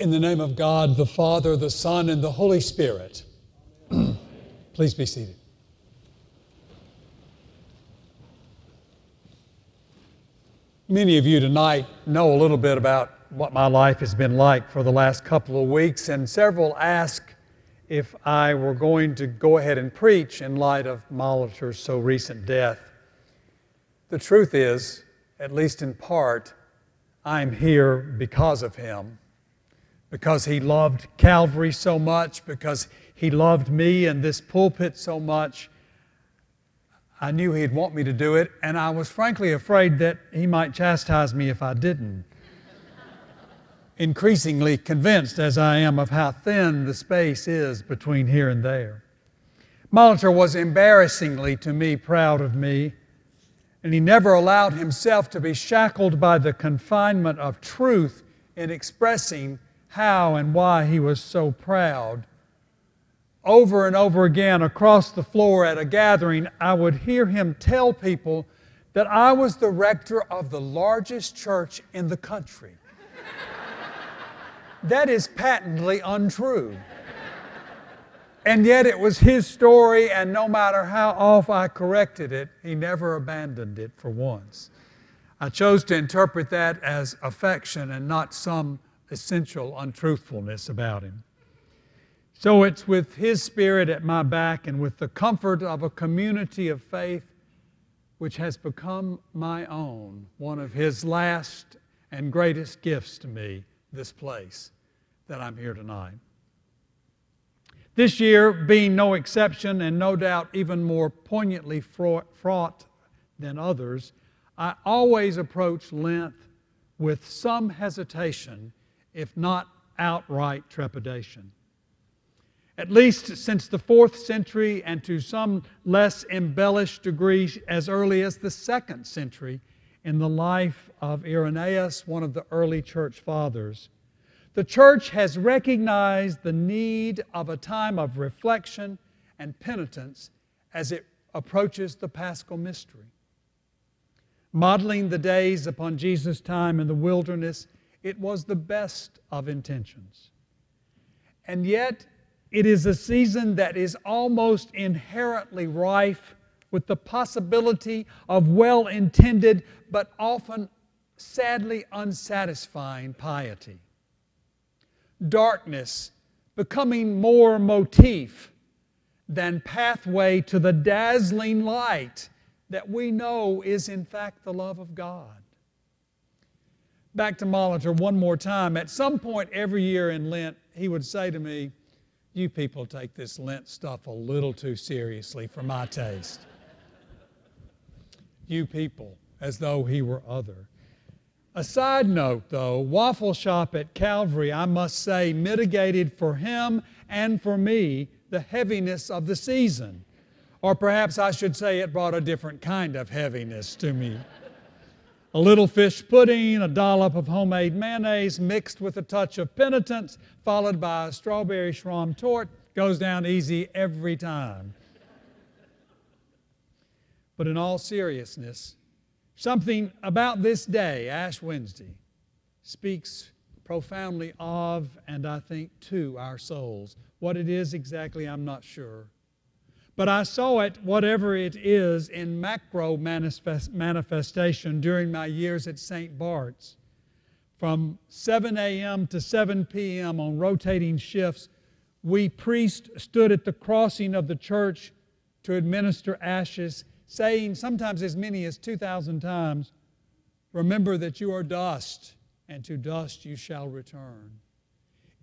In the name of God, the Father, the Son, and the Holy Spirit. Please be seated. Many of you tonight know a little bit about what my life has been like for the last couple of weeks, and several ask if I were going to go ahead and preach in light of Molitor's so recent death. The truth is, at least in part, I'm here because of him because he loved Calvary so much, because he loved me and this pulpit so much. I knew he'd want me to do it, and I was frankly afraid that he might chastise me if I didn't. Increasingly convinced as I am of how thin the space is between here and there. Molitor was embarrassingly to me proud of me, and he never allowed himself to be shackled by the confinement of truth in expressing how and why he was so proud. Over and over again, across the floor at a gathering, I would hear him tell people that I was the rector of the largest church in the country. that is patently untrue. And yet it was his story, and no matter how off I corrected it, he never abandoned it for once. I chose to interpret that as affection and not some essential untruthfulness about him. So it's with his spirit at my back and with the comfort of a community of faith which has become my own, one of his last and greatest gifts to me, this place, that I'm here tonight. This year being no exception and no doubt even more poignantly fraught than others, I always approach Lent with some hesitation if not outright trepidation. At least since the fourth century, and to some less embellished degree as early as the second century, in the life of Irenaeus, one of the early church fathers, the church has recognized the need of a time of reflection and penitence as it approaches the paschal mystery. Modeling the days upon Jesus' time in the wilderness it was the best of intentions. And yet, it is a season that is almost inherently rife with the possibility of well intended but often sadly unsatisfying piety. Darkness becoming more motif than pathway to the dazzling light that we know is in fact the love of God back to Molitor one more time. At some point every year in Lent, he would say to me, You people take this Lent stuff a little too seriously for my taste. you people, as though he were other. A side note, though, Waffle Shop at Calvary, I must say, mitigated for him and for me the heaviness of the season. Or perhaps I should say it brought a different kind of heaviness to me a little fish pudding, a dollop of homemade mayonnaise mixed with a touch of penitence, followed by a strawberry schaum torte, goes down easy every time. But in all seriousness, something about this day, Ash Wednesday, speaks profoundly of and I think to our souls. What it is exactly, I'm not sure. But I saw it, whatever it is, in macro manifest, manifestation during my years at St. Bart's. From 7 a.m. to 7 p.m. on rotating shifts, we priests stood at the crossing of the church to administer ashes, saying sometimes as many as 2,000 times, Remember that you are dust, and to dust you shall return.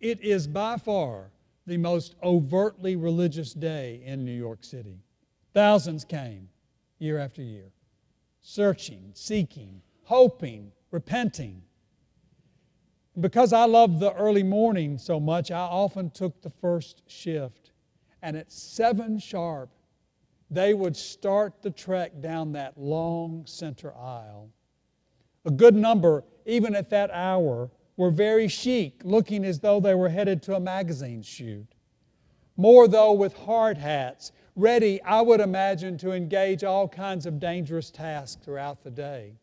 It is by far the most overtly religious day in New York City. Thousands came year after year, searching, seeking, hoping, repenting. Because I loved the early morning so much, I often took the first shift. And at seven sharp, they would start the trek down that long center aisle. A good number, even at that hour, were very chic, looking as though they were headed to a magazine shoot. More, though, with hard hats, ready, I would imagine, to engage all kinds of dangerous tasks throughout the day.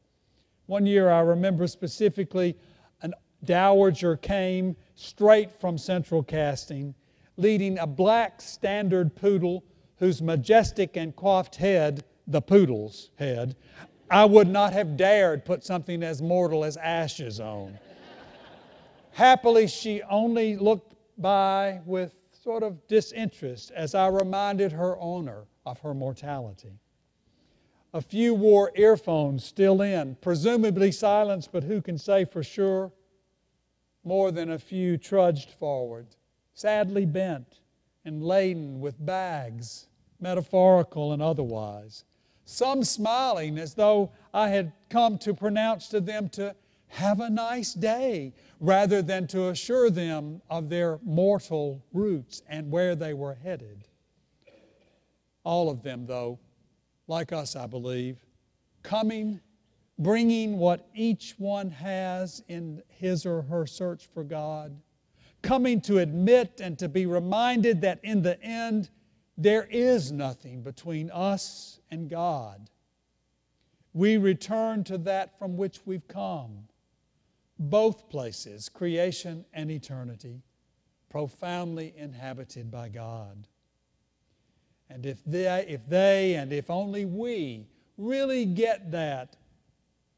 One year, I remember specifically, a dowager came straight from central casting, leading a black standard poodle whose majestic and coiffed head, the poodle's head, I would not have dared put something as mortal as ashes on. Happily, she only looked by with sort of disinterest as I reminded her owner of her mortality. A few wore earphones still in, presumably silenced, but who can say for sure? More than a few trudged forward, sadly bent and laden with bags, metaphorical and otherwise. Some smiling as though I had come to pronounce to them to have a nice day rather than to assure them of their mortal roots and where they were headed. All of them, though, like us, I believe, coming, bringing what each one has in his or her search for God, coming to admit and to be reminded that in the end, there is nothing between us and God. We return to that from which we've come. Both places, creation and eternity, profoundly inhabited by God. And if they, if they and if only we really get that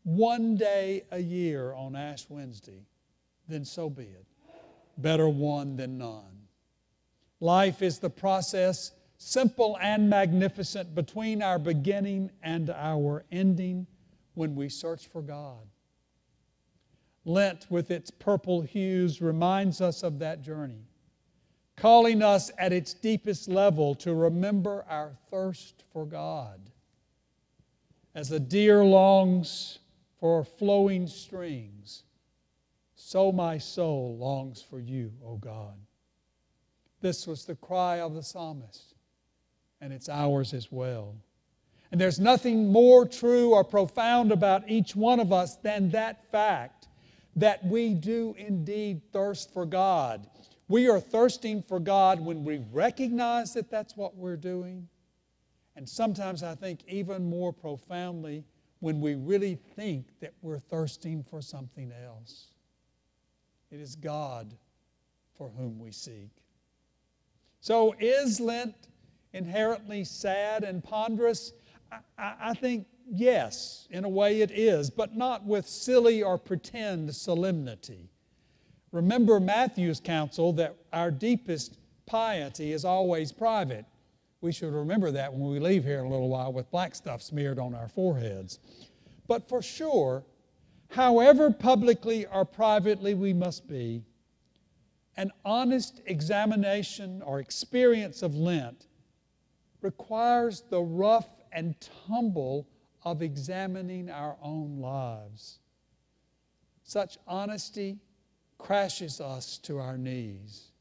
one day a year on Ash Wednesday, then so be it. Better one than none. Life is the process, simple and magnificent, between our beginning and our ending when we search for God. Lent, with its purple hues, reminds us of that journey calling us at its deepest level to remember our thirst for God. As a deer longs for flowing streams, so my soul longs for you, O God. This was the cry of the psalmist, and it's ours as well. And there's nothing more true or profound about each one of us than that fact that we do indeed thirst for God. We are thirsting for God when we recognize that that's what we're doing. And sometimes I think even more profoundly when we really think that we're thirsting for something else. It is God for whom we seek. So, is Lent inherently sad and ponderous? I, I, think yes, in a way it is, but not with silly or pretend solemnity. Remember Matthew's counsel that our deepest piety is always private. We should remember that when we leave here in a little while with black stuff smeared on our foreheads. But for sure, however publicly or privately we must be, an honest examination or experience of Lent requires the rough and tumble of examining our own lives. Such honesty crashes us to our knees.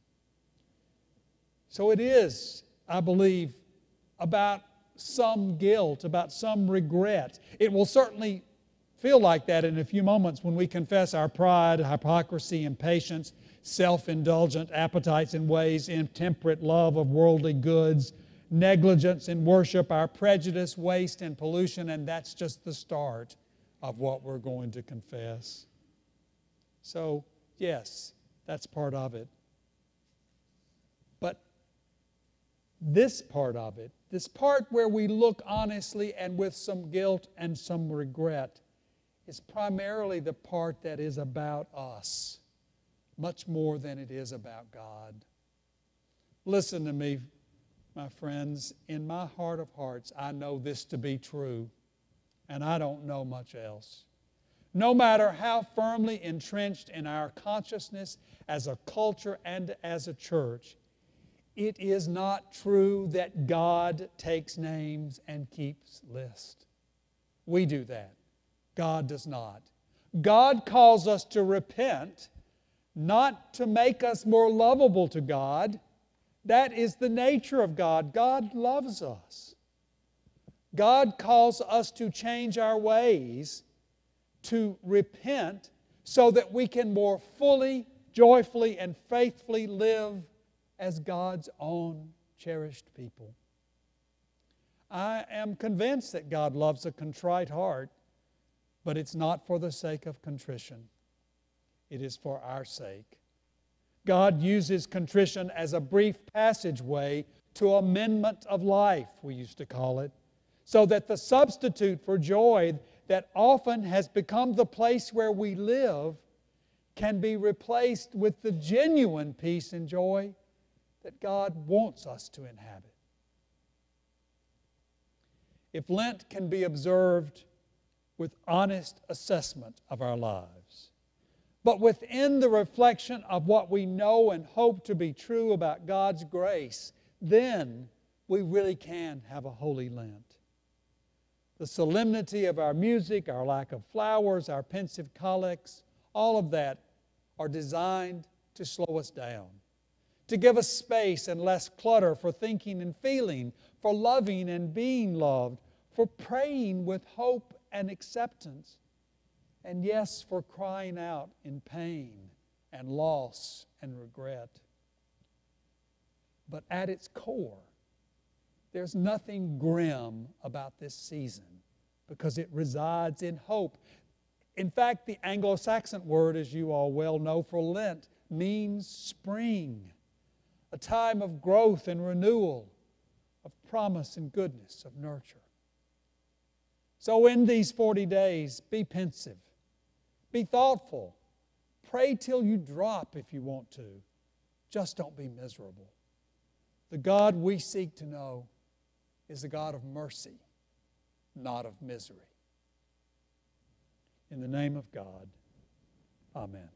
So it is, I believe, about some guilt, about some regret. It will certainly feel like that in a few moments when we confess our pride, hypocrisy, impatience, self indulgent appetites and ways, intemperate love of worldly goods, negligence in worship, our prejudice, waste, and pollution, and that's just the start of what we're going to confess. So, Yes, that's part of it. But this part of it, this part where we look honestly and with some guilt and some regret, is primarily the part that is about us, much more than it is about God. Listen to me, my friends. In my heart of hearts, I know this to be true, and I don't know much else no matter how firmly entrenched in our consciousness as a culture and as a church, it is not true that God takes names and keeps lists. We do that. God does not. God calls us to repent, not to make us more lovable to God. That is the nature of God. God loves us. God calls us to change our ways to repent so that we can more fully, joyfully, and faithfully live as God's own cherished people. I am convinced that God loves a contrite heart, but it's not for the sake of contrition, it is for our sake. God uses contrition as a brief passageway to amendment of life, we used to call it, so that the substitute for joy that often has become the place where we live can be replaced with the genuine peace and joy that God wants us to inhabit. If Lent can be observed with honest assessment of our lives, but within the reflection of what we know and hope to be true about God's grace, then we really can have a holy Lent. The solemnity of our music, our lack of flowers, our pensive collects, all of that are designed to slow us down, to give us space and less clutter for thinking and feeling, for loving and being loved, for praying with hope and acceptance, and yes, for crying out in pain and loss and regret. But at its core, there's nothing grim about this season because it resides in hope. In fact, the Anglo Saxon word, as you all well know, for Lent means spring, a time of growth and renewal, of promise and goodness, of nurture. So, in these 40 days, be pensive, be thoughtful, pray till you drop if you want to. Just don't be miserable. The God we seek to know is a God of mercy, not of misery. In the name of God, amen.